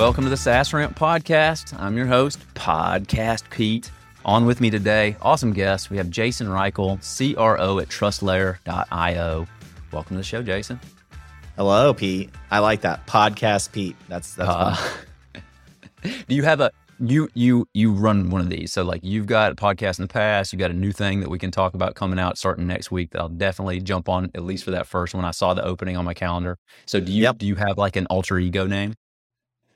Welcome to the SaaS Ramp Podcast. I'm your host, Podcast Pete. On with me today, awesome guest. We have Jason Reichl, CRO at TrustLayer.io. Welcome to the show, Jason. Hello, Pete. I like that podcast, Pete. That's that's. Uh, do you have a you you you run one of these? So like you've got a podcast in the past. You got a new thing that we can talk about coming out starting next week. That I'll definitely jump on at least for that first one. I saw the opening on my calendar. So do you yep. do you have like an alter ego name?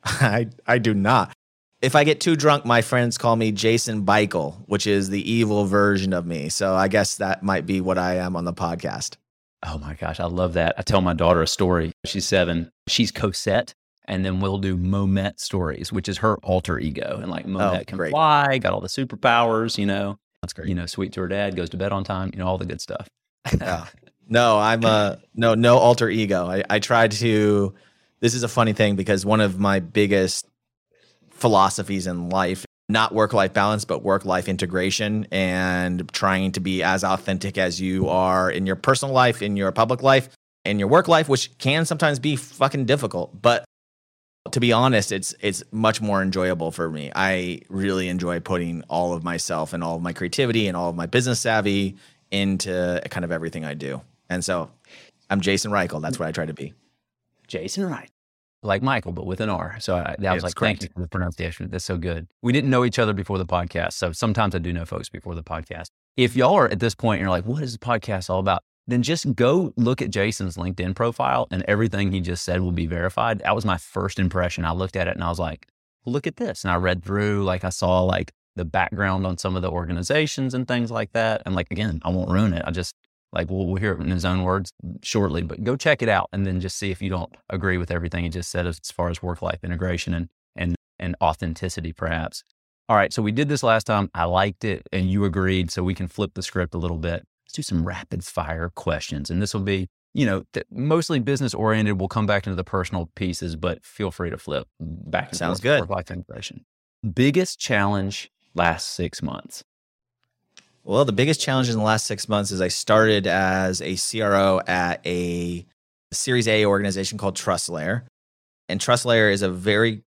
I I do not. If I get too drunk, my friends call me Jason Beichel, which is the evil version of me. So I guess that might be what I am on the podcast. Oh my gosh, I love that. I tell my daughter a story. She's seven. She's Cosette, and then we'll do Momet stories, which is her alter ego. And like oh, Momet oh, can great. fly, got all the superpowers, you know. That's great. You know, sweet to her dad, goes to bed on time, you know, all the good stuff. No, I'm a no, no alter ego. I, I try to this is a funny thing because one of my biggest philosophies in life not work life balance, but work life integration and trying to be as authentic as you are in your personal life, in your public life, in your work life, which can sometimes be fucking difficult. But to be honest, it's it's much more enjoyable for me. I really enjoy putting all of myself and all of my creativity and all of my business savvy into kind of everything I do. And so I'm Jason Reichl. That's what I try to be. Jason Reichl like Michael, but with an R. So I, I was like, correct. thank you for the pronunciation. That's so good. We didn't know each other before the podcast. So sometimes I do know folks before the podcast. If y'all are at this point and you're like, what is the podcast all about? Then just go look at Jason's LinkedIn profile and everything he just said will be verified. That was my first impression. I looked at it and I was like, look at this. And I read through, like, I saw like the background on some of the organizations and things like that. And like, again, I won't ruin it. I just like we'll, we'll hear it in his own words shortly, but go check it out and then just see if you don't agree with everything he just said as far as work life integration and, and, and authenticity, perhaps. All right. So we did this last time. I liked it and you agreed. So we can flip the script a little bit. Let's do some rapid fire questions. And this will be, you know, th- mostly business oriented. We'll come back into the personal pieces, but feel free to flip back. Sounds good. Work life integration. Biggest challenge last six months. Well, the biggest challenge in the last six months is I started as a CRO at a Series A organization called TrustLayer. And TrustLayer is a very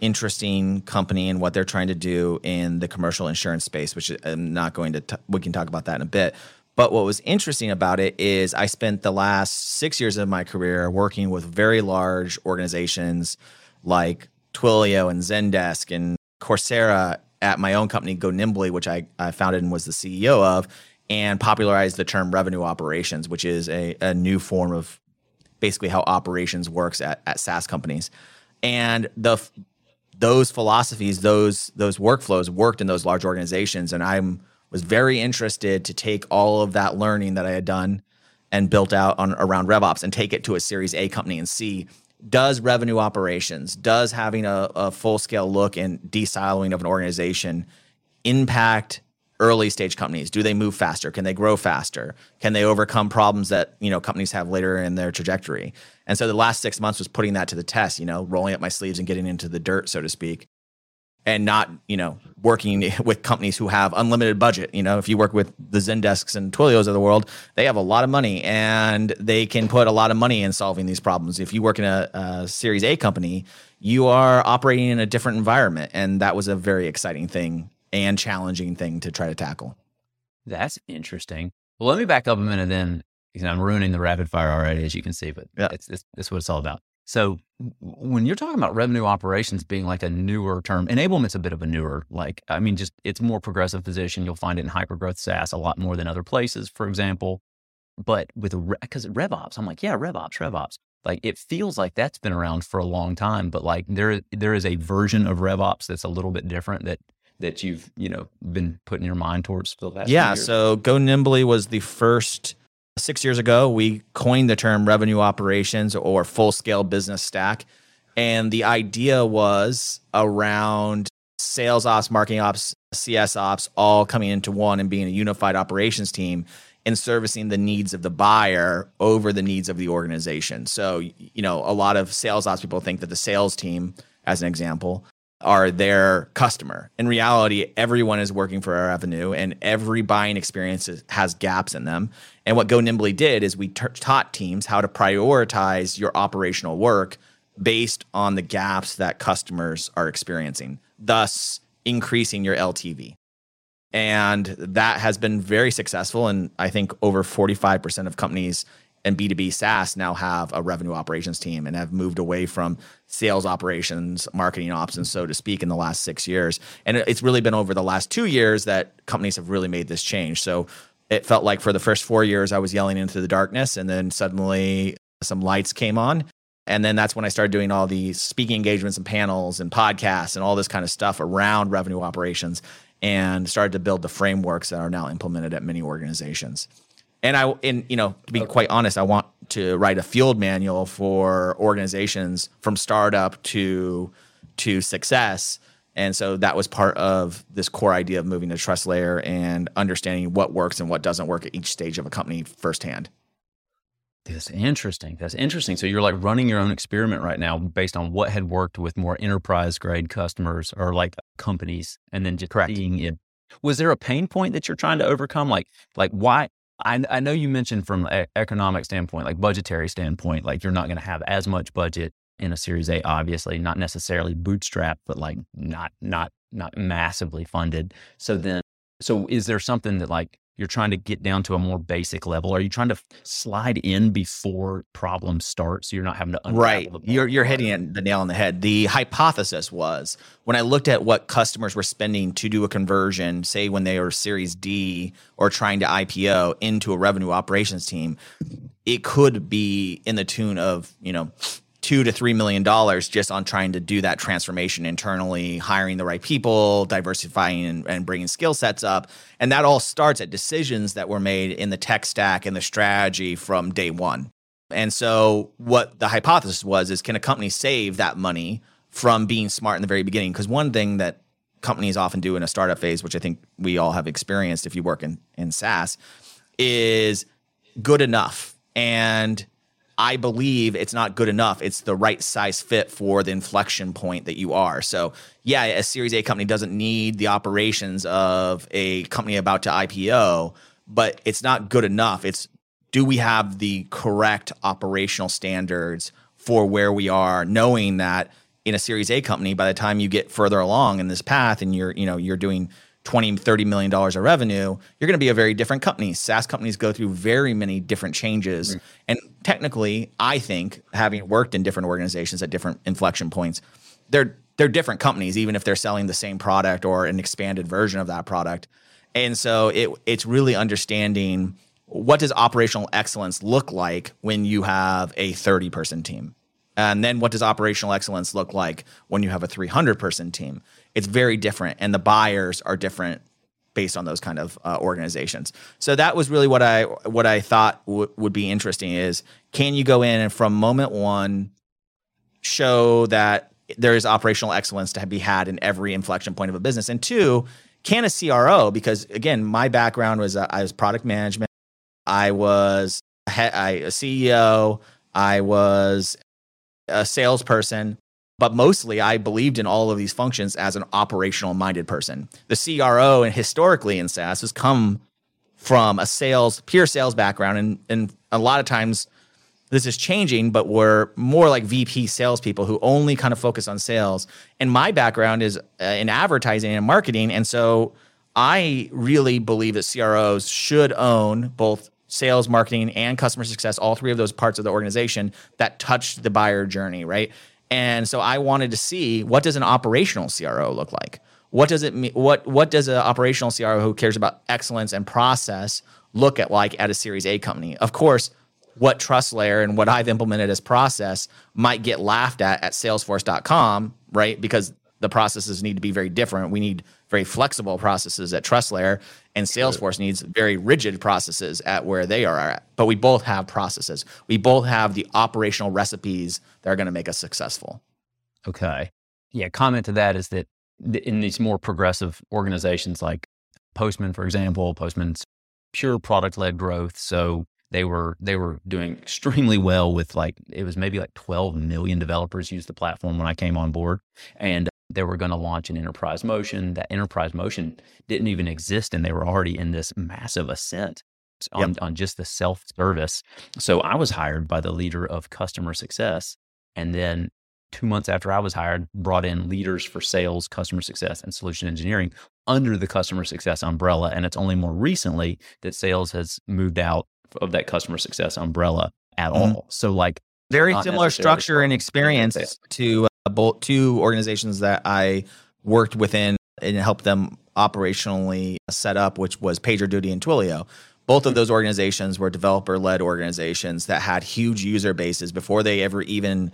interesting company in what they're trying to do in the commercial insurance space, which I'm not going to, t- we can talk about that in a bit. But what was interesting about it is I spent the last six years of my career working with very large organizations like Twilio and Zendesk and Coursera at my own company, Go Nimbly, which I, I founded and was the CEO of, and popularized the term revenue operations, which is a, a new form of basically how operations works at, at SaaS companies. And the those philosophies, those those workflows worked in those large organizations, and I'm was very interested to take all of that learning that I had done and built out on around RevOps and take it to a Series A company and see does revenue operations, does having a, a full scale look and desiloing of an organization impact early stage companies? Do they move faster? Can they grow faster? Can they overcome problems that you know companies have later in their trajectory? And so the last six months was putting that to the test. You know, rolling up my sleeves and getting into the dirt, so to speak, and not you know working with companies who have unlimited budget. You know if you work with the zendesks and twilios of the world they have a lot of money and they can put a lot of money in solving these problems. If you work in a, a series a company you are operating in a different environment and that was a very exciting thing and challenging thing to try to tackle. That's interesting. Well let me back up a minute then because i'm ruining the rapid fire already as you can see but yeah. it's, it's, it's what it's all about so when you're talking about revenue operations being like a newer term, enablement's a bit of a newer, like, I mean, just it's more progressive position. You'll find it in hypergrowth SaaS a lot more than other places, for example. But with, because RevOps, I'm like, yeah, RevOps, RevOps. Like it feels like that's been around for a long time, but like there, there is a version of RevOps that's a little bit different that that you've you know been putting your mind towards for the last yeah so go nimbly was the first Six years ago, we coined the term revenue operations or full scale business stack. And the idea was around sales ops, marketing ops, CS ops, all coming into one and being a unified operations team and servicing the needs of the buyer over the needs of the organization. So, you know, a lot of sales ops people think that the sales team, as an example, are their customer. In reality, everyone is working for our revenue and every buying experience has gaps in them. And what Go Nimbly did is we t- taught teams how to prioritize your operational work based on the gaps that customers are experiencing, thus increasing your LTV. And that has been very successful. And I think over 45% of companies and B2B SaaS now have a revenue operations team and have moved away from sales operations, marketing ops, and so to speak, in the last six years. And it's really been over the last two years that companies have really made this change. So it felt like for the first four years, I was yelling into the darkness, and then suddenly some lights came on. And then that's when I started doing all the speaking engagements and panels and podcasts and all this kind of stuff around revenue operations and started to build the frameworks that are now implemented at many organizations. And I, and you know, to be okay. quite honest, I want to write a field manual for organizations from startup to to success. And so that was part of this core idea of moving to TrustLayer and understanding what works and what doesn't work at each stage of a company firsthand. That's interesting. That's interesting. So you're like running your own experiment right now based on what had worked with more enterprise grade customers or like companies, and then just Correct. seeing it. Was there a pain point that you're trying to overcome? Like, like why? I, I know you mentioned from an economic standpoint, like budgetary standpoint, like you're not going to have as much budget in a Series A, obviously, not necessarily bootstrap, but like not not not massively funded. So then, so is there something that like you're trying to get down to a more basic level? Are you trying to slide in before problems start so you're not having to unravel? right? You're you're hitting the nail on the head. The hypothesis was when I looked at what customers were spending to do a conversion, say when they were Series D or trying to IPO into a revenue operations team, it could be in the tune of you know two to three million dollars just on trying to do that transformation internally, hiring the right people, diversifying and, and bringing skill sets up. And that all starts at decisions that were made in the tech stack and the strategy from day one. And so, what the hypothesis was is can a company save that money from being smart in the very beginning? Because one thing that companies often do in a startup phase, which I think we all have experienced if you work in, in SaaS, is good enough. And I believe it's not good enough. It's the right size fit for the inflection point that you are. So, yeah, a Series A company doesn't need the operations of a company about to IPO, but it's not good enough. It's do we have the correct operational standards for where we are, knowing that in a Series A company, by the time you get further along in this path and you're, you know, you're doing 20 30 million dollars of revenue you're going to be a very different company. Saas companies go through very many different changes. Mm-hmm. and technically i think having worked in different organizations at different inflection points they're they're different companies even if they're selling the same product or an expanded version of that product. And so it it's really understanding what does operational excellence look like when you have a 30 person team? And then what does operational excellence look like when you have a 300 person team it's very different and the buyers are different based on those kind of uh, organizations. So that was really what I what I thought w- would be interesting is can you go in and from moment 1 show that there is operational excellence to be had in every inflection point of a business? And two can a CRO because again my background was uh, I was product management. I was a, a CEO I was a salesperson but mostly I believed in all of these functions as an operational minded person. The CRO and historically in SaaS has come from a sales, pure sales background. And, and a lot of times this is changing, but we're more like VP salespeople who only kind of focus on sales. And my background is uh, in advertising and marketing. And so I really believe that CROs should own both sales, marketing, and customer success, all three of those parts of the organization that touch the buyer journey, right? And so I wanted to see what does an operational CRO look like? What does it mean? What what does an operational CRO who cares about excellence and process look at like at a Series A company? Of course, what TrustLayer and what I've implemented as process might get laughed at at Salesforce.com, right? Because the processes need to be very different. We need very flexible processes at TrustLayer, and Salesforce needs very rigid processes at where they are at. But we both have processes. We both have the operational recipes that are going to make us successful. Okay. Yeah. Comment to that is that in these more progressive organizations like Postman, for example, Postman's pure product led growth. So they were they were doing extremely well with like it was maybe like 12 million developers used the platform when I came on board and they were going to launch an enterprise motion. That enterprise motion didn't even exist, and they were already in this massive ascent on, yep. on just the self service. So I was hired by the leader of customer success. And then two months after I was hired, brought in leaders for sales, customer success, and solution engineering under the customer success umbrella. And it's only more recently that sales has moved out of that customer success umbrella at mm-hmm. all. So, like, very similar structure and experience to both two organizations that I worked within and helped them operationally set up, which was PagerDuty and Twilio. Both of those organizations were developer led organizations that had huge user bases before they ever even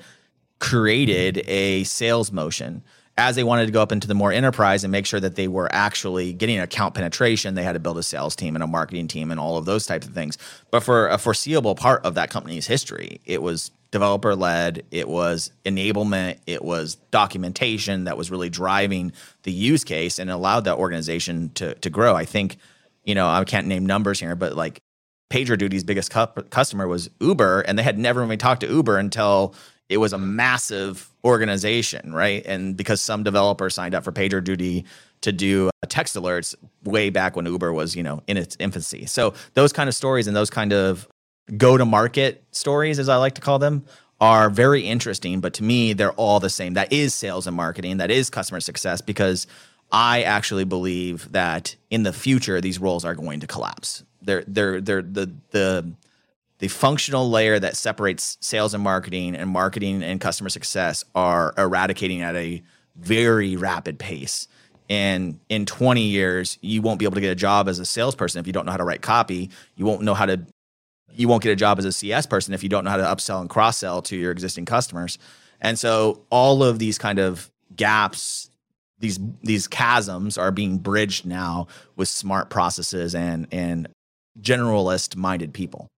created a sales motion. As they wanted to go up into the more enterprise and make sure that they were actually getting account penetration, they had to build a sales team and a marketing team and all of those types of things. But for a foreseeable part of that company's history, it was developer led, it was enablement, it was documentation that was really driving the use case and allowed that organization to to grow. I think, you know, I can't name numbers here, but like PagerDuty's biggest cu- customer was Uber, and they had never even talked to Uber until it was a massive organization, right? And because some developer signed up for PagerDuty to do uh, text alerts way back when Uber was, you know, in its infancy. So those kind of stories and those kind of go to market stories, as I like to call them, are very interesting. But to me, they're all the same. That is sales and marketing, that is customer success, because I actually believe that in the future, these roles are going to collapse. They're, they're, they're the, the, the functional layer that separates sales and marketing and marketing and customer success are eradicating at a very rapid pace. And in 20 years, you won't be able to get a job as a salesperson if you don't know how to write copy. You won't know how to you won't get a job as a CS person if you don't know how to upsell and cross sell to your existing customers. And so all of these kind of gaps, these these chasms are being bridged now with smart processes and and generalist minded people.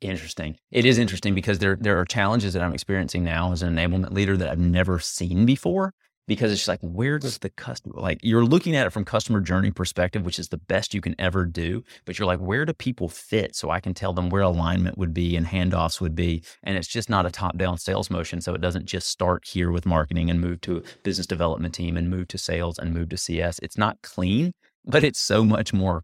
Interesting. It is interesting because there there are challenges that I'm experiencing now as an enablement leader that I've never seen before because it's just like where does the customer like you're looking at it from customer journey perspective which is the best you can ever do but you're like where do people fit so i can tell them where alignment would be and handoffs would be and it's just not a top down sales motion so it doesn't just start here with marketing and move to business development team and move to sales and move to cs it's not clean but it's so much more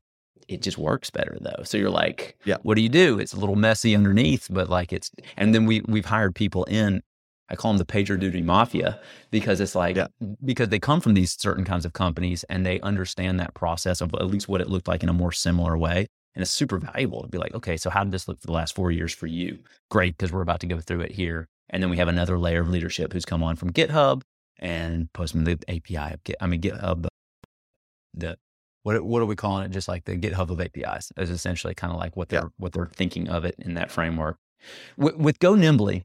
it just works better though. So you're like, yeah, what do you do? It's a little messy underneath, but like it's, and then we we've hired people in I call them the PagerDuty mafia because it's like yeah. because they come from these certain kinds of companies and they understand that process of at least what it looked like in a more similar way. And it's super valuable to be like, okay, so how did this look for the last four years for you? Great, because we're about to go through it here. And then we have another layer of leadership who's come on from GitHub and Postman, the API of Git. I mean GitHub, the what what are we calling it? Just like the GitHub of APIs is essentially kind of like what they're yeah. what they're thinking of it in that framework. With, with Go Nimbly,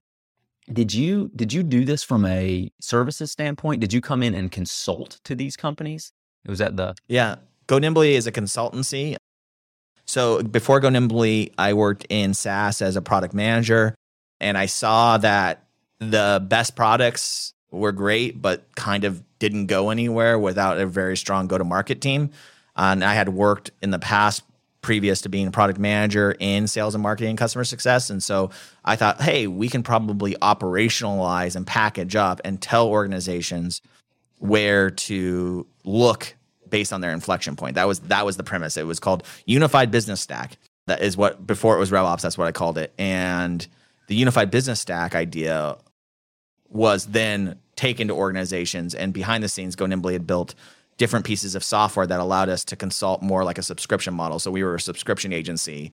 did you did you do this from a services standpoint? Did you come in and consult to these companies? It was at the yeah. Go Nimbly is a consultancy. So before Go Nimbly, I worked in SaaS as a product manager, and I saw that the best products were great, but kind of didn't go anywhere without a very strong go to market team. Uh, and I had worked in the past previous to being a product manager in sales and marketing and customer success. And so I thought, hey, we can probably operationalize and package up and tell organizations where to look based on their inflection point. That was that was the premise. It was called Unified Business Stack. That is what before it was RevOps, that's what I called it. And the Unified Business Stack idea was then taken to organizations and behind the scenes Go Nimbly had built different pieces of software that allowed us to consult more like a subscription model. So we were a subscription agency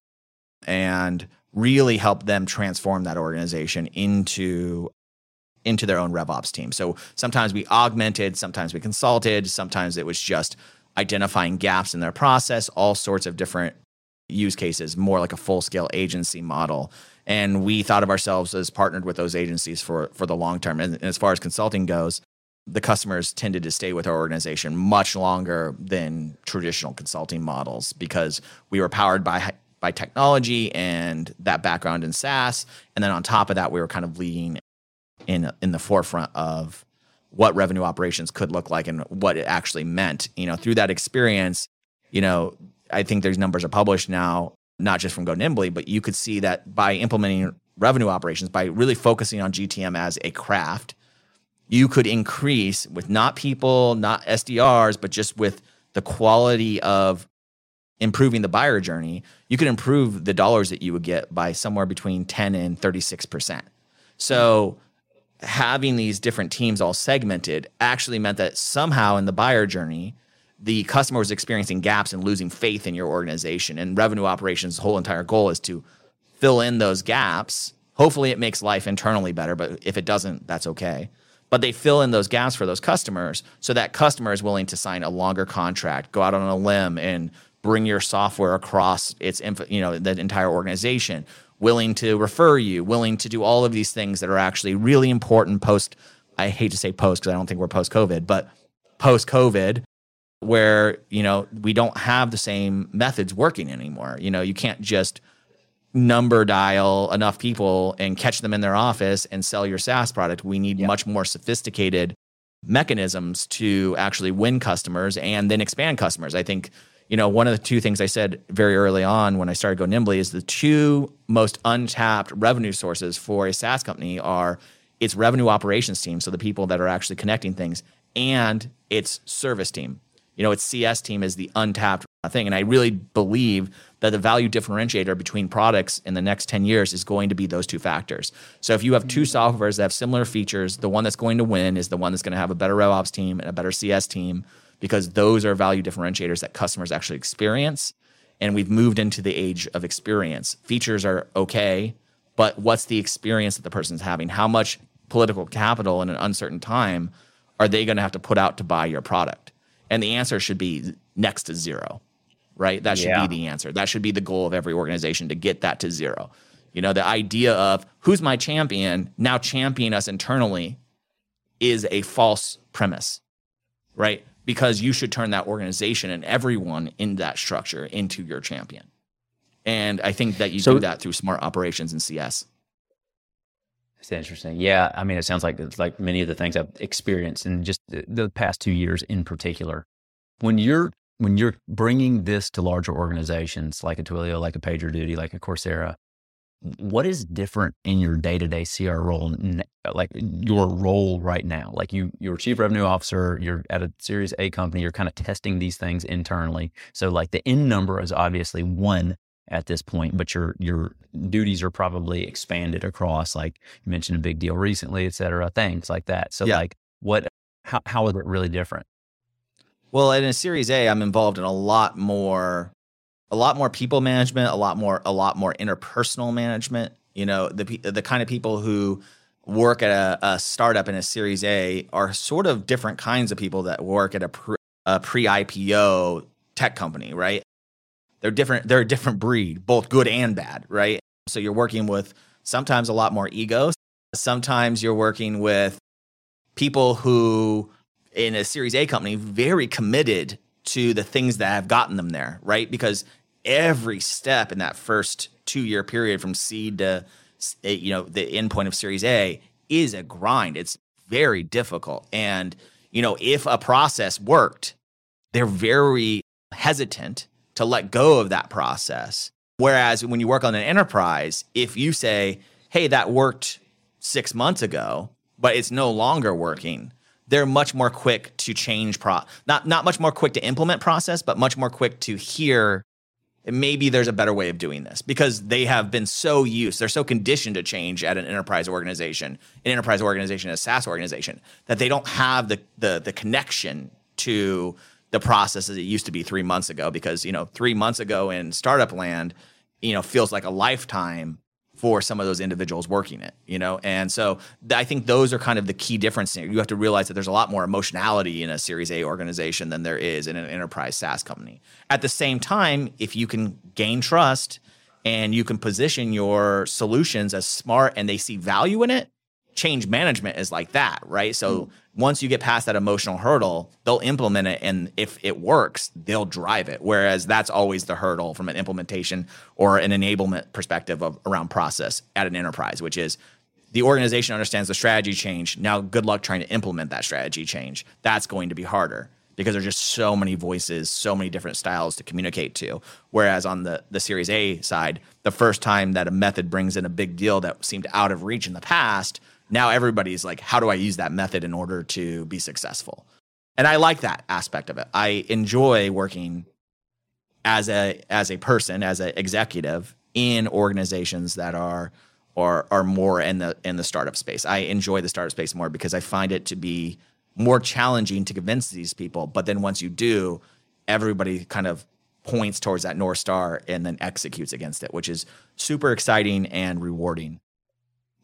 and really helped them transform that organization into into their own RevOps team. So sometimes we augmented, sometimes we consulted, sometimes it was just identifying gaps in their process, all sorts of different use cases, more like a full-scale agency model. And we thought of ourselves as partnered with those agencies for for the long term. And, and as far as consulting goes, the customers tended to stay with our organization much longer than traditional consulting models because we were powered by by technology and that background in SaaS, and then on top of that, we were kind of leading in in the forefront of what revenue operations could look like and what it actually meant. You know, through that experience, you know, I think there's numbers are published now, not just from Go Nimbly, but you could see that by implementing revenue operations, by really focusing on GTM as a craft you could increase with not people, not SDRs, but just with the quality of improving the buyer journey, you could improve the dollars that you would get by somewhere between 10 and 36%. So having these different teams all segmented actually meant that somehow in the buyer journey, the customer was experiencing gaps and losing faith in your organization. And revenue operations' whole entire goal is to fill in those gaps. Hopefully, it makes life internally better, but if it doesn't, that's okay. But they fill in those gaps for those customers so that customer is willing to sign a longer contract, go out on a limb, and bring your software across its you know the entire organization willing to refer you, willing to do all of these things that are actually really important post. I hate to say post because I don't think we're post COVID, but post COVID, where you know we don't have the same methods working anymore. You know, you can't just number dial enough people and catch them in their office and sell your SaaS product. We need much more sophisticated mechanisms to actually win customers and then expand customers. I think you know, one of the two things I said very early on when I started Go Nimbly is the two most untapped revenue sources for a SaaS company are its revenue operations team, so the people that are actually connecting things, and its service team. You know, its CS team is the untapped thing. And I really believe that the value differentiator between products in the next 10 years is going to be those two factors. So if you have two mm-hmm. softwares that have similar features, the one that's going to win is the one that's going to have a better RevOps team and a better CS team because those are value differentiators that customers actually experience. And we've moved into the age of experience. Features are okay, but what's the experience that the person's having? How much political capital in an uncertain time are they going to have to put out to buy your product? And the answer should be next to zero, right? That should yeah. be the answer. That should be the goal of every organization to get that to zero. You know, the idea of who's my champion now champion us internally is a false premise, right? because you should turn that organization and everyone in that structure into your champion. And I think that you so, do that through smart operations and CS. It's interesting. Yeah. I mean, it sounds like it's like many of the things I've experienced in just the, the past two years in particular. When you're when you're bringing this to larger organizations like a Twilio, like a PagerDuty, like a Coursera, what is different in your day-to-day CR role, like your role right now? Like you, you're chief revenue officer, you're at a series A company, you're kind of testing these things internally. So like the end number is obviously one at this point, but your, your duties are probably expanded across, like you mentioned a big deal recently, et cetera, things like that. So yeah. like what, how, how is it really different? Well, in a series A, I'm involved in a lot more a lot more people management, a lot more a lot more interpersonal management. You know, the the kind of people who work at a, a startup in a Series A are sort of different kinds of people that work at a, pre, a pre-IPO tech company, right? They're different. They're a different breed, both good and bad, right? So you're working with sometimes a lot more egos. Sometimes you're working with people who, in a Series A company, very committed to the things that have gotten them there, right? Because every step in that first two year period from seed to eh, you know the endpoint of Series A is a grind. It's very difficult, and you know if a process worked, they're very hesitant to let go of that process. Whereas when you work on an enterprise, if you say, "Hey, that worked six months ago," but it's no longer working, they're much more quick to change pro not not much more quick to implement process, but much more quick to hear maybe there's a better way of doing this because they have been so used, they're so conditioned to change at an enterprise organization, an enterprise organization, a SaaS organization, that they don't have the the, the connection to the process as it used to be three months ago. Because you know, three months ago in startup land, you know, feels like a lifetime for some of those individuals working it, you know? And so I think those are kind of the key difference. You have to realize that there's a lot more emotionality in a Series A organization than there is in an enterprise SaaS company. At the same time, if you can gain trust and you can position your solutions as smart and they see value in it, change management is like that, right? So mm. Once you get past that emotional hurdle, they'll implement it. And if it works, they'll drive it. Whereas that's always the hurdle from an implementation or an enablement perspective of around process at an enterprise, which is the organization understands the strategy change. Now, good luck trying to implement that strategy change. That's going to be harder because there's just so many voices, so many different styles to communicate to. Whereas on the the Series A side, the first time that a method brings in a big deal that seemed out of reach in the past, now everybody's like, how do I use that method in order to be successful? And I like that aspect of it. I enjoy working as a as a person, as an executive in organizations that are are are more in the in the startup space. I enjoy the startup space more because I find it to be more challenging to convince these people. But then once you do, everybody kind of points towards that north star and then executes against it, which is super exciting and rewarding.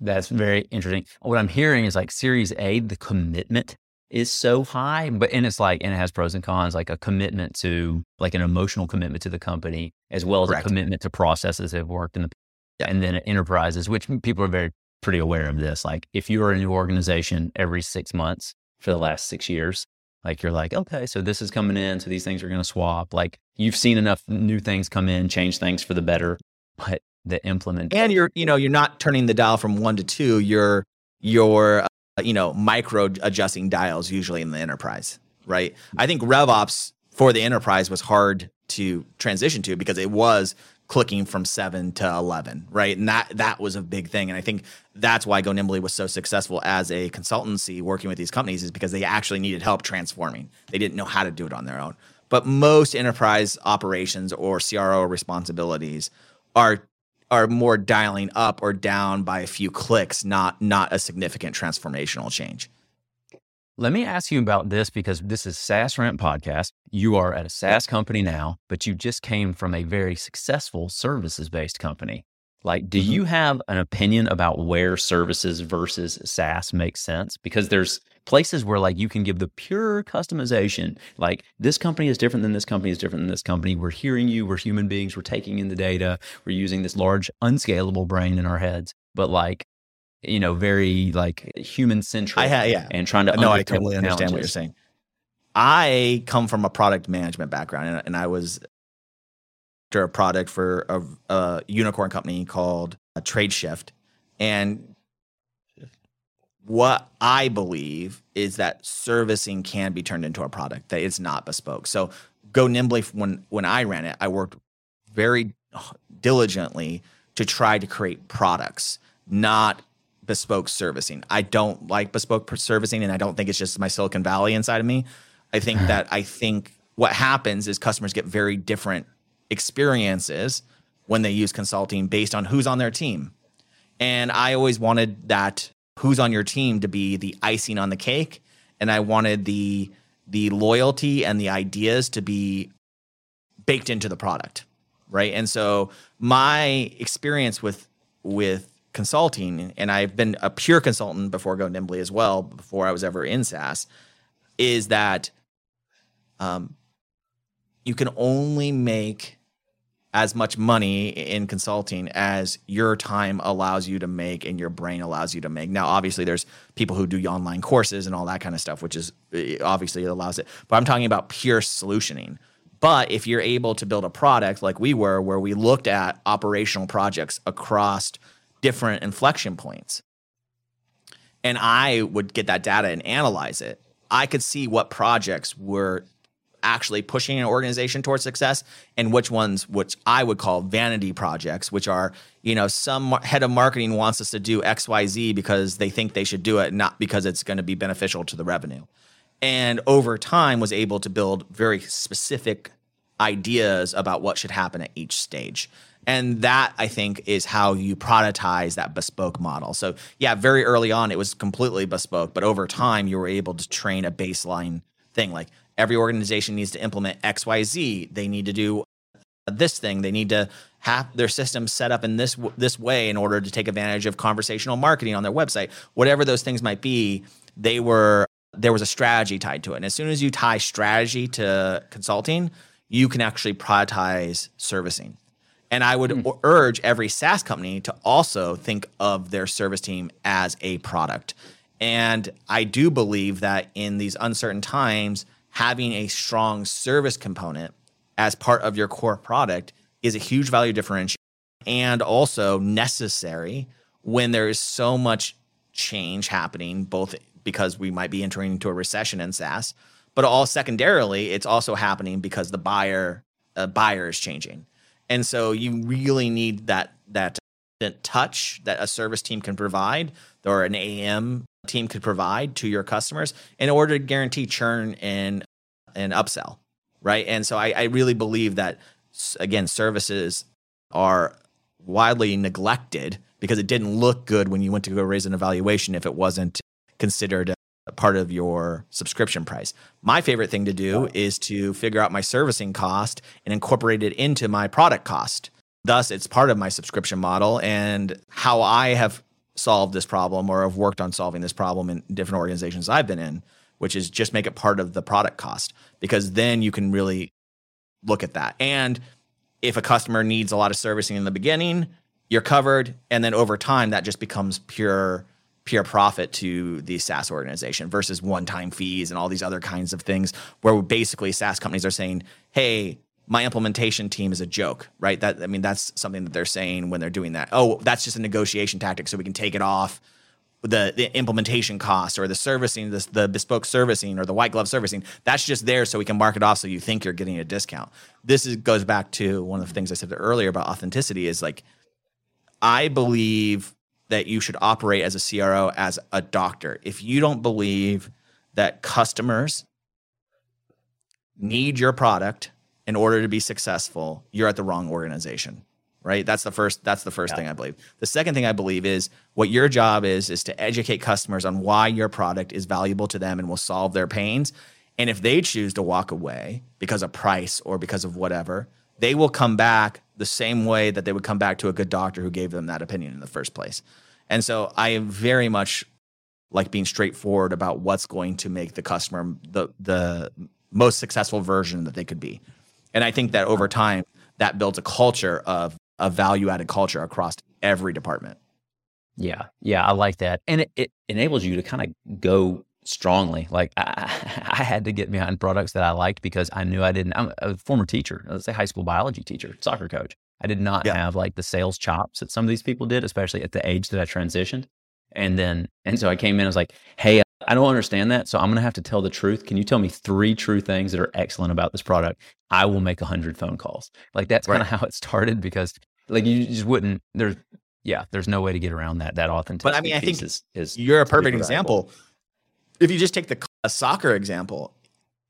That's very interesting. What I'm hearing is like Series A, the commitment is so high, but and it's like and it has pros and cons, like a commitment to like an emotional commitment to the company, as well as Correct. a commitment to processes that have worked in the yeah. and then enterprises, which people are very pretty aware of this. Like if you are a new organization every six months for the last six years, like you're like, okay, so this is coming in, so these things are going to swap. Like you've seen enough new things come in, change things for the better, but the implement and you're you know you're not turning the dial from one to two. You're you're uh, you know micro adjusting dials usually in the enterprise, right? I think RevOps for the enterprise was hard to transition to because it was clicking from seven to 11, right? And that, that was a big thing. And I think that's why Go Nimbly was so successful as a consultancy working with these companies is because they actually needed help transforming. They didn't know how to do it on their own. But most enterprise operations or CRO responsibilities are are more dialing up or down by a few clicks, not not a significant transformational change. Let me ask you about this because this is SaaS Ramp Podcast. You are at a SaaS company now, but you just came from a very successful services based company. Like, do mm-hmm. you have an opinion about where services versus SaaS makes sense? Because there's places where like you can give the pure customization. Like this company is different than this company is different than this company. We're hearing you. We're human beings. We're taking in the data. We're using this large unscalable brain in our heads. But like you know, very like human centric. I ha- yeah, and trying to no, I totally understand what you're saying. I come from a product management background, and, and I was a product for a, a unicorn company called a Tradeshift, and what I believe is that servicing can be turned into a product that it's not bespoke. So Go Nimbly when when I ran it, I worked very diligently to try to create products, not bespoke servicing. I don't like bespoke servicing, and I don't think it's just my Silicon Valley inside of me. I think that I think what happens is customers get very different experiences when they use consulting based on who's on their team. And I always wanted that who's on your team to be the icing on the cake, and I wanted the the loyalty and the ideas to be baked into the product, right? And so my experience with with consulting, and I've been a pure consultant before Go Nimbly as well, before I was ever in SaaS, is that um, you can only make as much money in consulting as your time allows you to make and your brain allows you to make. Now, obviously, there's people who do online courses and all that kind of stuff, which is eh, obviously allows it. But I'm talking about pure solutioning. But if you're able to build a product like we were, where we looked at operational projects across different inflection points. And I would get that data and analyze it. I could see what projects were actually pushing an organization towards success and which ones which I would call vanity projects which are you know some head of marketing wants us to do xyz because they think they should do it not because it's going to be beneficial to the revenue. And over time was able to build very specific ideas about what should happen at each stage. And that I think is how you productize that bespoke model. So, yeah, very early on, it was completely bespoke, but over time, you were able to train a baseline thing. Like every organization needs to implement XYZ. They need to do this thing. They need to have their system set up in this this way in order to take advantage of conversational marketing on their website. Whatever those things might be, they were there was a strategy tied to it. And as soon as you tie strategy to consulting, you can actually prioritize servicing. And I would mm. urge every SaaS company to also think of their service team as a product. And I do believe that in these uncertain times, having a strong service component as part of your core product is a huge value differentiator and also necessary when there is so much change happening, both because we might be entering into a recession in SaaS, but all secondarily, it's also happening because the buyer uh, buyer is changing. And so you really need that that touch that a service team can provide or an AM team could provide to your customers in order to guarantee churn and and upsell, right? And so I, I really believe that again, services are widely neglected because it didn't look good when you went to go raise an evaluation if it wasn't considered a part of your subscription price. My favorite thing to do is to figure out my servicing cost and incorporate it into my product cost. Thus, it's part of my subscription model and how I have solved this problem or have worked on solving this problem in different organizations I've been in, which is just make it part of the product cost because then you can really look at that. And if a customer needs a lot of servicing in the beginning, you're covered. And then over time, that just becomes pure pure profit to the SaaS organization versus one-time fees and all these other kinds of things where basically SaaS companies are saying, "Hey, my implementation team is a joke," right? That I mean that's something that they're saying when they're doing that. Oh, that's just a negotiation tactic so we can take it off the, the implementation cost or the servicing, the, the bespoke servicing or the white glove servicing. That's just there so we can mark it off so you think you're getting a discount. This is, goes back to one of the things I said earlier about authenticity is like, I believe that you should operate as a CRO as a doctor. If you don't believe that customers need your product in order to be successful, you're at the wrong organization right? That's the first that's the first yeah. thing i believe. The second thing i believe is what your job is is to educate customers on why your product is valuable to them and will solve their pains. And if they choose to walk away because of price or because of whatever they will come back the same way that they would come back to a good doctor who gave them that opinion in the first place. And so i very much like being straightforward about what's going to make the customer the the most successful version that they could be and i think that over time that builds a culture of a value added culture across every department. Yeah, yeah, I like that, and it, it enables you to kind of go strongly. Like I, I, had to get behind products that I liked because I knew I didn't. I'm a former teacher, let's say high school biology teacher, soccer coach. I did not yeah. have like the sales chops that some of these people did, especially at the age that I transitioned. And then, and so I came in, I was like, hey, I don't understand that. So I'm going to have to tell the truth. Can you tell me three true things that are excellent about this product? I will make a hundred phone calls. Like that's right. kind of how it started because like you just wouldn't. There's yeah, there's no way to get around that. That authenticity. But I mean, I think is, is you're a perfect example. If you just take the a soccer example,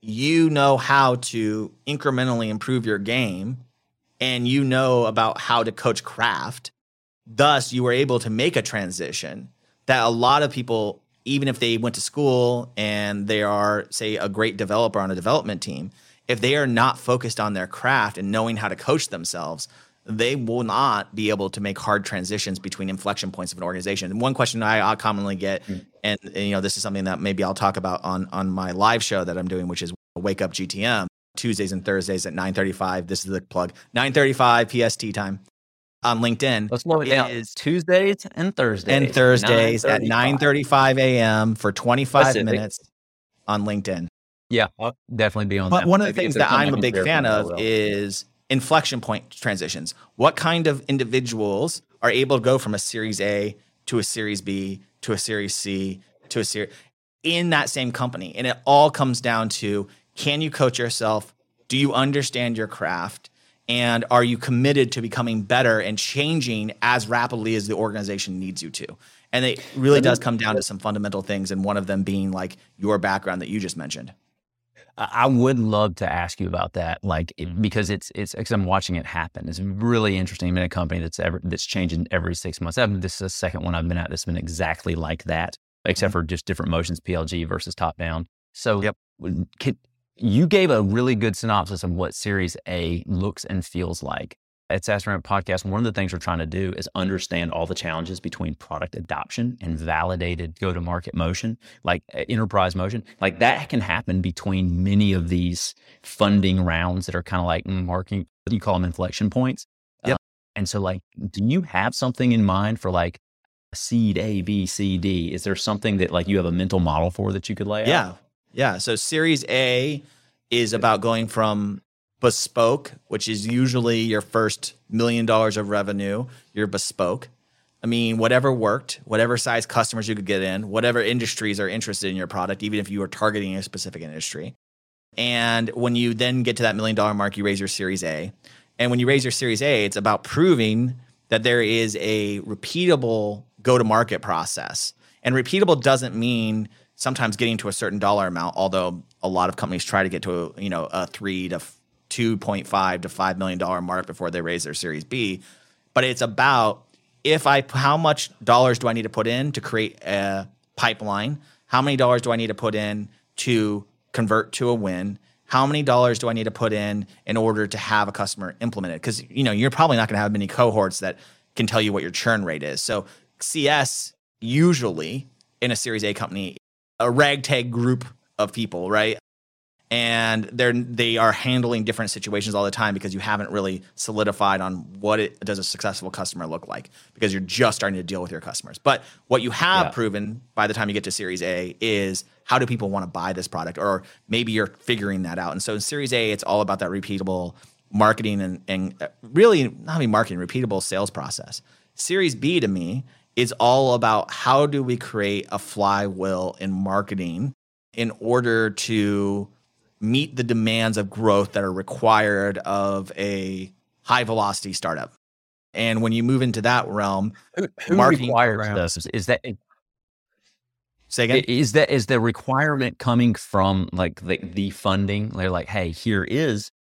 you know how to incrementally improve your game, and you know about how to coach craft. Thus, you were able to make a transition that a lot of people, even if they went to school and they are, say, a great developer on a development team, if they are not focused on their craft and knowing how to coach themselves, they will not be able to make hard transitions between inflection points of an organization. And one question I, I commonly get, mm. and, and, you know, this is something that maybe I'll talk about on on my live show that I'm doing, which is Wake Up GTM Tuesdays and Thursdays at 9:35. This is the plug. 9:35 PST time on LinkedIn. Let's slow it down. Is Tuesdays and Thursdays. And Thursdays 9:35. at 9:35 a.m. for 25 Pacific. minutes on LinkedIn. Yeah, I'll definitely be on. But that. one of the things that I'm a big fan of is inflection point transitions. What kind of individuals are able to go from a series A to a series B to a series C to a series in that same company? And it all comes down to can you coach yourself? Do you understand your craft? And are you committed to becoming better and changing as rapidly as the organization needs you to? And it really does come down to some fundamental things, and one of them being like your background that you just mentioned. I would love to ask you about that, like because it's it's because I'm watching it happen. It's really interesting. I'm in a company that's ever that's changing every six months. I've, this is the second one I've been at that's been exactly like that, except mm-hmm. for just different motions, PLG versus top down. So, yep. Can, you gave a really good synopsis of what Series A looks and feels like at SaaS Podcast, one of the things we're trying to do is understand all the challenges between product adoption and validated go to market motion, like uh, enterprise motion. Like that can happen between many of these funding rounds that are kind of like marking, you call them inflection points. Yep. Uh, and so, like, do you have something in mind for like seed A, B, C, D? Is there something that like you have a mental model for that you could lay out? Yeah. Yeah. So, Series A is about going from bespoke, which is usually your first million dollars of revenue, you're bespoke. I mean, whatever worked, whatever size customers you could get in, whatever industries are interested in your product, even if you are targeting a specific industry. And when you then get to that million dollar mark, you raise your Series A. And when you raise your Series A, it's about proving that there is a repeatable go to market process. And repeatable doesn't mean sometimes getting to a certain dollar amount, although a lot of companies try to get to a, you know a three to 2.5 to 5 million dollar mark before they raise their series B, but it's about if I how much dollars do I need to put in to create a pipeline? How many dollars do I need to put in to convert to a win? How many dollars do I need to put in in order to have a customer implemented? Because you know you're probably not going to have many cohorts that can tell you what your churn rate is. So CS usually in a Series A company, a ragtag group of people, right? and they're they are handling different situations all the time because you haven't really solidified on what it does a successful customer look like because you're just starting to deal with your customers. But what you have yeah. proven by the time you get to Series A is how do people want to buy this product, or maybe you're figuring that out. And so in Series A, it's all about that repeatable marketing and, and uh, really not only marketing, repeatable sales process. Series B to me is all about how do we create a flywheel in marketing in order to meet the demands of growth that are required of a high velocity startup. And when you move into that realm, who, who marketing requires this? Is that say again? Is that is the requirement coming from like the, the funding? They're like, hey, here is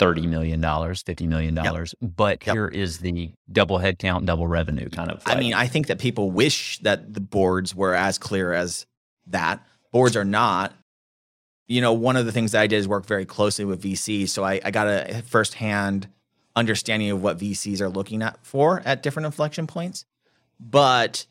thirty million dollars, fifty million dollars, yep. but yep. here is the double headcount, double revenue kind of. Like. I mean, I think that people wish that the boards were as clear as that. Boards are not you know, one of the things that I did is work very closely with VCs. So I, I got a firsthand understanding of what VCs are looking at for at different inflection points. But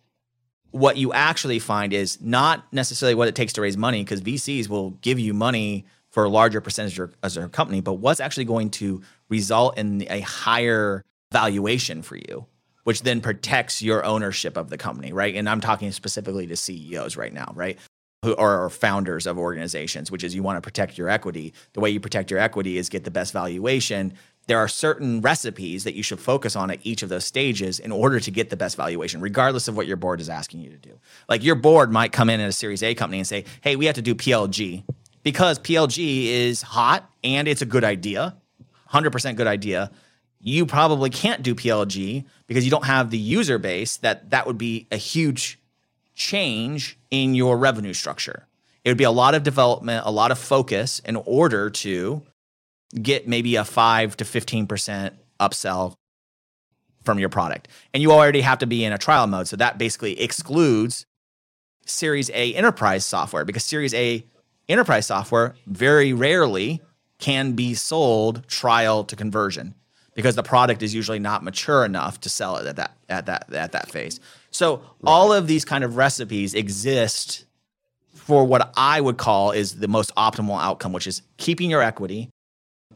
what you actually find is not necessarily what it takes to raise money, because VCs will give you money for a larger percentage as a company, but what's actually going to result in a higher valuation for you, which then protects your ownership of the company, right? And I'm talking specifically to CEOs right now, right? who are founders of organizations, which is you want to protect your equity. The way you protect your equity is get the best valuation. There are certain recipes that you should focus on at each of those stages in order to get the best valuation, regardless of what your board is asking you to do. Like your board might come in at a Series A company and say, hey, we have to do PLG because PLG is hot and it's a good idea, 100% good idea. You probably can't do PLG because you don't have the user base that that would be a huge change in your revenue structure. It would be a lot of development, a lot of focus in order to get maybe a 5 to 15% upsell from your product. And you already have to be in a trial mode. So that basically excludes Series A enterprise software because Series A enterprise software very rarely can be sold trial to conversion because the product is usually not mature enough to sell it at that at that at that phase. So right. all of these kind of recipes exist for what I would call is the most optimal outcome, which is keeping your equity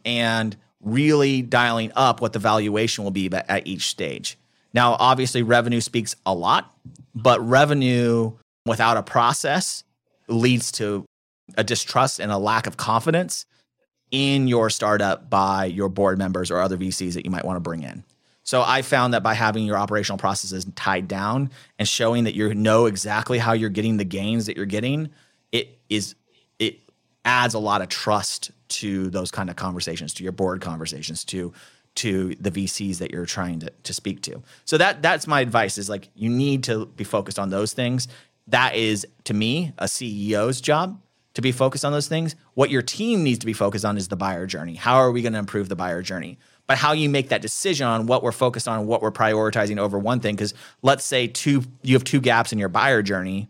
and really dialing up what the valuation will be at each stage. Now, obviously, revenue speaks a lot, but revenue without a process leads to a distrust and a lack of confidence in your startup by your board members or other VCs that you might want to bring in. So I found that by having your operational processes tied down and showing that you know exactly how you're getting the gains that you're getting, it is it adds a lot of trust to those kind of conversations, to your board conversations, to to the VCs that you're trying to, to speak to. So that that's my advice is like you need to be focused on those things. That is to me a CEO's job to be focused on those things. What your team needs to be focused on is the buyer journey. How are we going to improve the buyer journey? but how you make that decision on what we're focused on, what we're prioritizing over one thing. Because let's say two, you have two gaps in your buyer journey.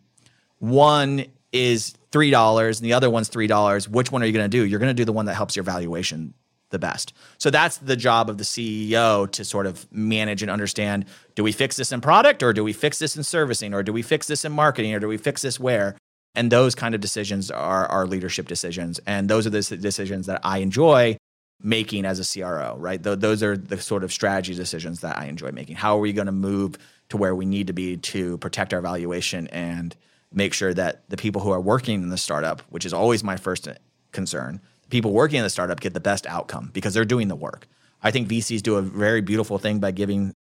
One is three dollars, and the other one's three dollars. Which one are you going to do? You're going to do the one that helps your valuation the best. So that's the job of the CEO to sort of manage and understand do we fix this in product or do we fix this in servicing or do we fix this in marketing or do we fix this where? And those kind of decisions are, are leadership decisions. And those are the decisions that I enjoy making as a CRO, right? Th- those are the sort of strategy decisions that I enjoy making. How are we going to move to where we need to be to protect our valuation and make sure that the people who are working in the startup, which is always my first uh, concern, people working in the startup get the best outcome because they're doing the work. I think VCs do a very beautiful thing by giving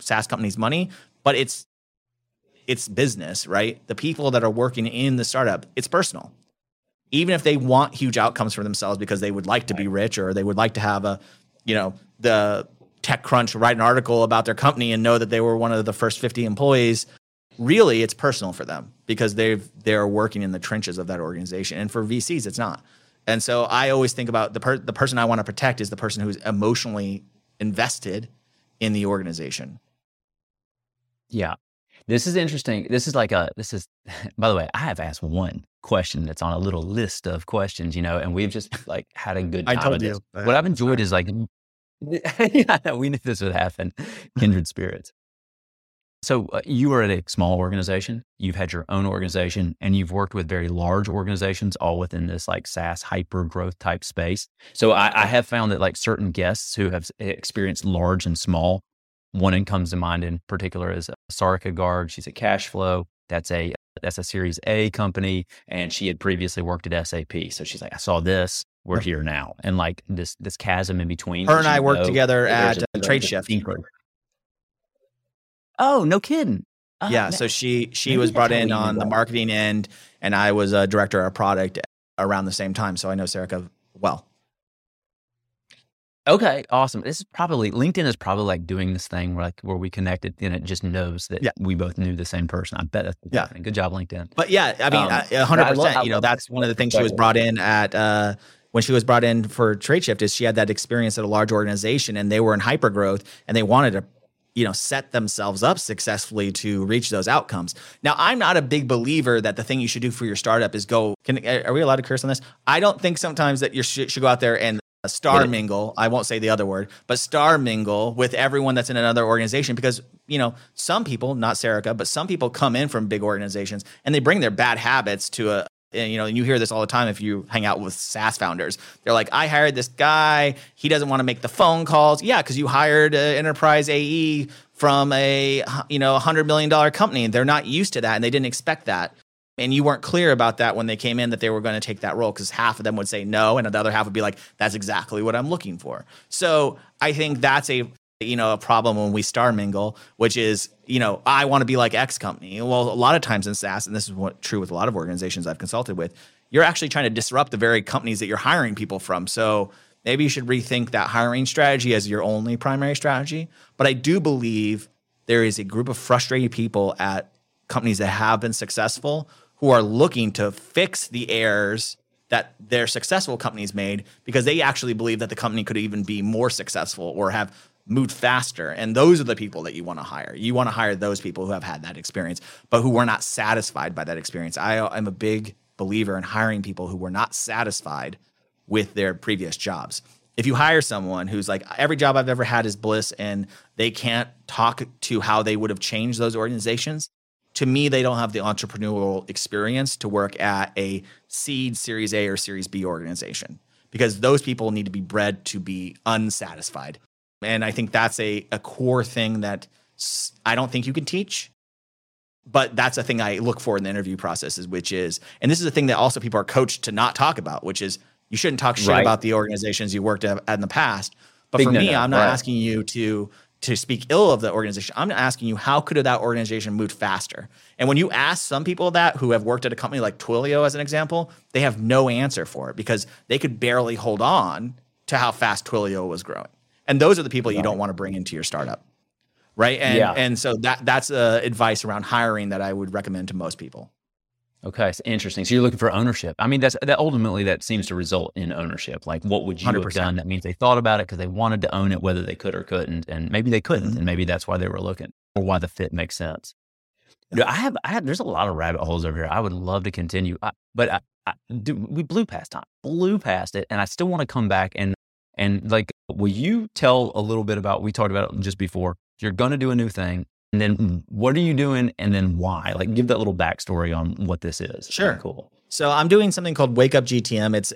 SaaS companies money, but it's it's business, right? The people that are working in the startup, it's personal even if they want huge outcomes for themselves because they would like to be rich or they would like to have a, you know, the TechCrunch write an article about their company and know that they were one of the first 50 employees. Really, it's personal for them because they've they're working in the trenches of that organization. And for VCs, it's not. And so I always think about the per- the person I want to protect is the person who's emotionally invested in the organization. Yeah. This is interesting. This is like a, this is, by the way, I have asked one question that's on a little list of questions, you know, and we've just like had a good time. I told you. What I've enjoyed is like, yeah, we knew this would happen. Kindred spirits. So uh, you are at a small organization. You've had your own organization, and you've worked with very large organizations, all within this like SaaS hyper growth type space. So I, I have found that like certain guests who have experienced large and small, one that comes to mind in particular is uh, Sarika Garg. She's at Cashflow. That's a that's a Series A company, and she had previously worked at SAP. So she's like, I saw this. We're here now, and like this this chasm in between. Her and I worked together at a, trade Tradeshift. Oh, no kidding. Uh, yeah, so she she was brought in on the marketing end, and I was a director of product around the same time. So I know Sarika well. Okay, awesome. This is probably LinkedIn is probably like doing this thing where like where we connected and it just knows that yeah. we both knew the same person. I bet that's yeah. Happening. Good job, LinkedIn. But yeah, I mean, um, hundred um, percent. You know, that's one of the things she was brought in at. Uh, when she was brought in for Tradeshift, is she had that experience at a large organization and they were in hyper growth and they wanted to you know set themselves up successfully to reach those outcomes now i'm not a big believer that the thing you should do for your startup is go can are we allowed to curse on this i don't think sometimes that you should, should go out there and star mingle i won't say the other word but star mingle with everyone that's in another organization because you know some people not Sarika but some people come in from big organizations and they bring their bad habits to a, and, you know, and you hear this all the time if you hang out with SaaS founders. They're like, I hired this guy. He doesn't want to make the phone calls. Yeah, because you hired an enterprise AE from a you know a hundred million dollar company. They're not used to that, and they didn't expect that. And you weren't clear about that when they came in that they were going to take that role because half of them would say no, and the other half would be like, "That's exactly what I'm looking for." So I think that's a you know, a problem when we star mingle, which is, you know, I want to be like X company. Well, a lot of times in SaaS, and this is what true with a lot of organizations I've consulted with, you're actually trying to disrupt the very companies that you're hiring people from. So maybe you should rethink that hiring strategy as your only primary strategy. But I do believe there is a group of frustrated people at companies that have been successful who are looking to fix the errors that their successful companies made because they actually believe that the company could even be more successful or have moved faster. And those are the people that you want to hire. You want to hire those people who have had that experience, but who were not satisfied by that experience. I am a big believer in hiring people who were not satisfied with their previous jobs. If you hire someone who's like, every job I've ever had is bliss and they can't talk to how they would have changed those organizations, to me, they don't have the entrepreneurial experience to work at a seed, series A, or series B organization because those people need to be bred to be unsatisfied and I think that's a, a core thing that I don't think you can teach. But that's a thing I look for in the interview processes, which is, and this is a thing that also people are coached to not talk about, which is you shouldn't talk shit right. about the organizations you worked at, in the past. But Big for no, me, no. I'm not right. asking you to to speak ill of the organization. I'm asking you how could that organization move faster? And when you ask some people that who have worked at a company like Twilio as an example, they have no answer for it because they could barely hold on to how fast Twilio was growing and those are the people you don't want to bring into your startup right and yeah. and so that that's uh, advice around hiring that i would recommend to most people okay it's interesting so you're looking for ownership i mean that's that ultimately that seems to result in ownership like what would you 100%. have done that means they thought about it because they wanted to own it whether they could or couldn't and maybe they couldn't mm-hmm. and maybe that's why they were looking or why the fit makes sense Dude, I have, I have, there's a lot of rabbit holes over here. I would love to continue, I, but I, I, dude, we blew past time, blew past it, and I still want to come back and and like, will you tell a little bit about, we talked about it just before, you're going to do a new thing. And then mm, what are you doing? And then why? Like, give that little backstory on what this is. Sure. Cool. So I'm doing something called Wake Up GTM. It's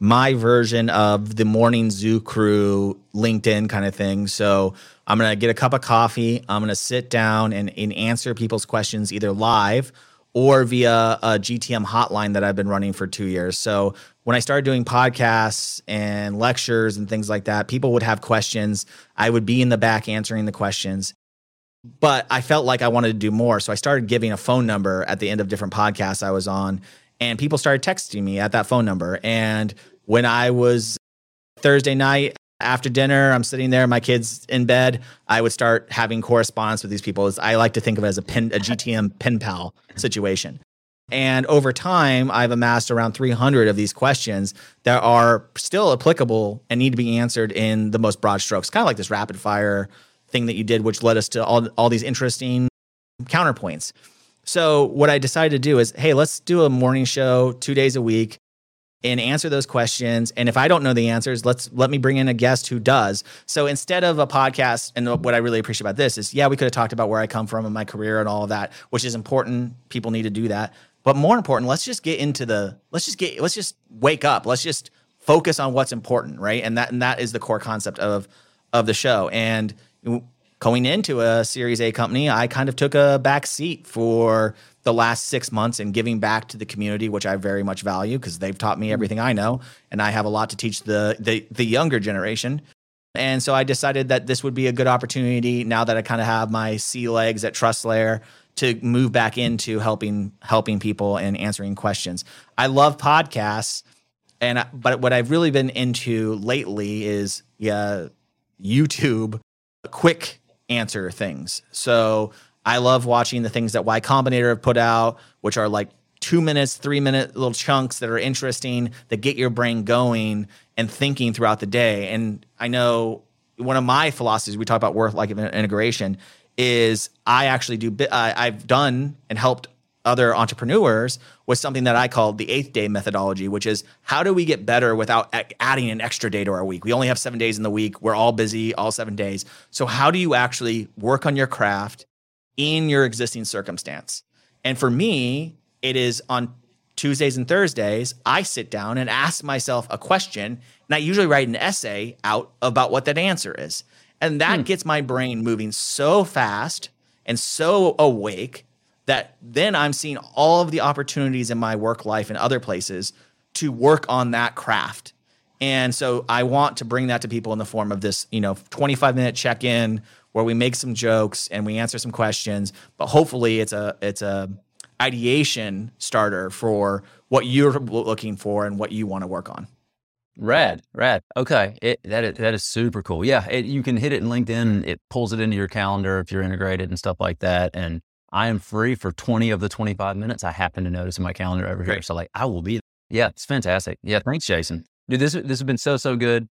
my version of the morning zoo crew LinkedIn kind of thing. So I'm going to get a cup of coffee. I'm going to sit down and, and answer people's questions either live or via a GTM hotline that I've been running for two years. So when I started doing podcasts and lectures and things like that, people would have questions. I would be in the back answering the questions. But I felt like I wanted to do more. So I started giving a phone number at the end of different podcasts I was on. And people started texting me at that phone number. And when I was Thursday night after dinner, I'm sitting there, my kids in bed. I would start having correspondence with these people. I like to think of it as a pen, a GTM pen pal situation. And over time, I've amassed around 300 of these questions that are still applicable and need to be answered in the most broad strokes, kind of like this rapid fire thing that you did, which led us to all, all these interesting counterpoints. So what I decided to do is, hey, let's do a morning show two days a week and answer those questions. And if I don't know the answers, let's let me bring in a guest who does. So instead of a podcast, and what I really appreciate about this is, yeah, we could have talked about where I come from and my career and all of that, which is important. People need to do that. But more important, let's just get into the let's just get let's just wake up. Let's just focus on what's important, right? And that and that is the core concept of of the show. And going into a Series A company, I kind of took a back seat for the last six months and giving back to the community, which I very much value because they've taught me mm-hmm. everything I know, and I have a lot to teach the the, the younger generation. And so I decided that this would be a good opportunity now that I kind of have my sea legs at TrustLayer to move back into helping helping people and answering questions. I love podcasts, and but what I've really been into lately is yeah, YouTube quick answer things. So I love watching the things that Y Combinator have put out, which are like two minutes, three minute little chunks that are interesting that get your brain going and thinking throughout the day. And I know one of my philosophies, we talk about work like integration, is I actually do, uh, I've done and helped other entrepreneurs was something that I call the eighth day methodology, which is how do we get better without adding an extra day to our week? We only have seven days in the week. We're all busy all seven days. So, how do you actually work on your craft in your existing circumstance? And for me, it is on Tuesdays and Thursdays, I sit down and ask myself a question, and I usually write an essay out about what that answer is. And that hmm. gets my brain moving so fast and so awake that then I'm seeing all of the opportunities in my work life and other places to work on that craft. And so I want to bring that to people in the form of this, you know, 25 minute check in where we make some jokes and we answer some questions, but hopefully it's a it's a ideation starter for what you're looking for and what you want to work on. Rad, rad. Okay, it, that is, that is super cool. Yeah, it, you can hit it in LinkedIn. It pulls it into your calendar if you're integrated and stuff like that. And I am free for 20 of the 25 minutes. I happen to notice in my calendar over Great. here. So like I will be. there. Yeah, it's fantastic. Yeah, thanks, Jason. Dude, this this has been so so good.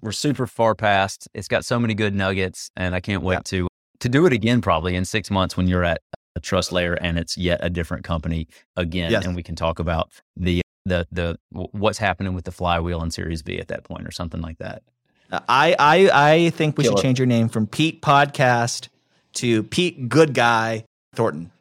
We're super far past. It's got so many good nuggets, and I can't wait yeah. to to do it again probably in six months when you're at a TrustLayer and it's yet a different company again, yes. and we can talk about the the the what's happening with the flywheel in Series B at that point or something like that. Uh, I I I think we Kill should it. change your name from Pete Podcast to Pete Good Guy Thornton.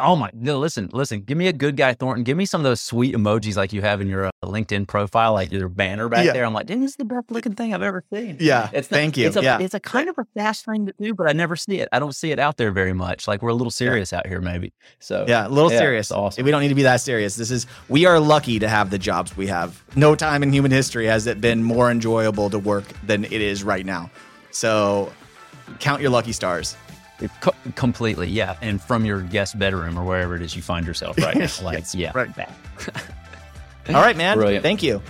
Oh my! No, listen, listen. Give me a good guy, Thornton. Give me some of those sweet emojis like you have in your uh, LinkedIn profile, like your banner back yeah. there. I'm like, this is the best looking thing I've ever seen. Yeah, it's thank you. It's a, yeah. it's a kind of a fast thing to do, but I never see it. I don't see it out there very much. Like we're a little serious yeah. out here, maybe. So yeah, a little serious. Awesome. We don't need to be that serious. This is we are lucky to have the jobs we have. No time in human history has it been more enjoyable to work than it is right now. So count your lucky stars. Co- completely, yeah. And from your guest bedroom or wherever it is you find yourself right now. Like, yes, yeah. Right. back. All right, man. Brilliant. Thank you.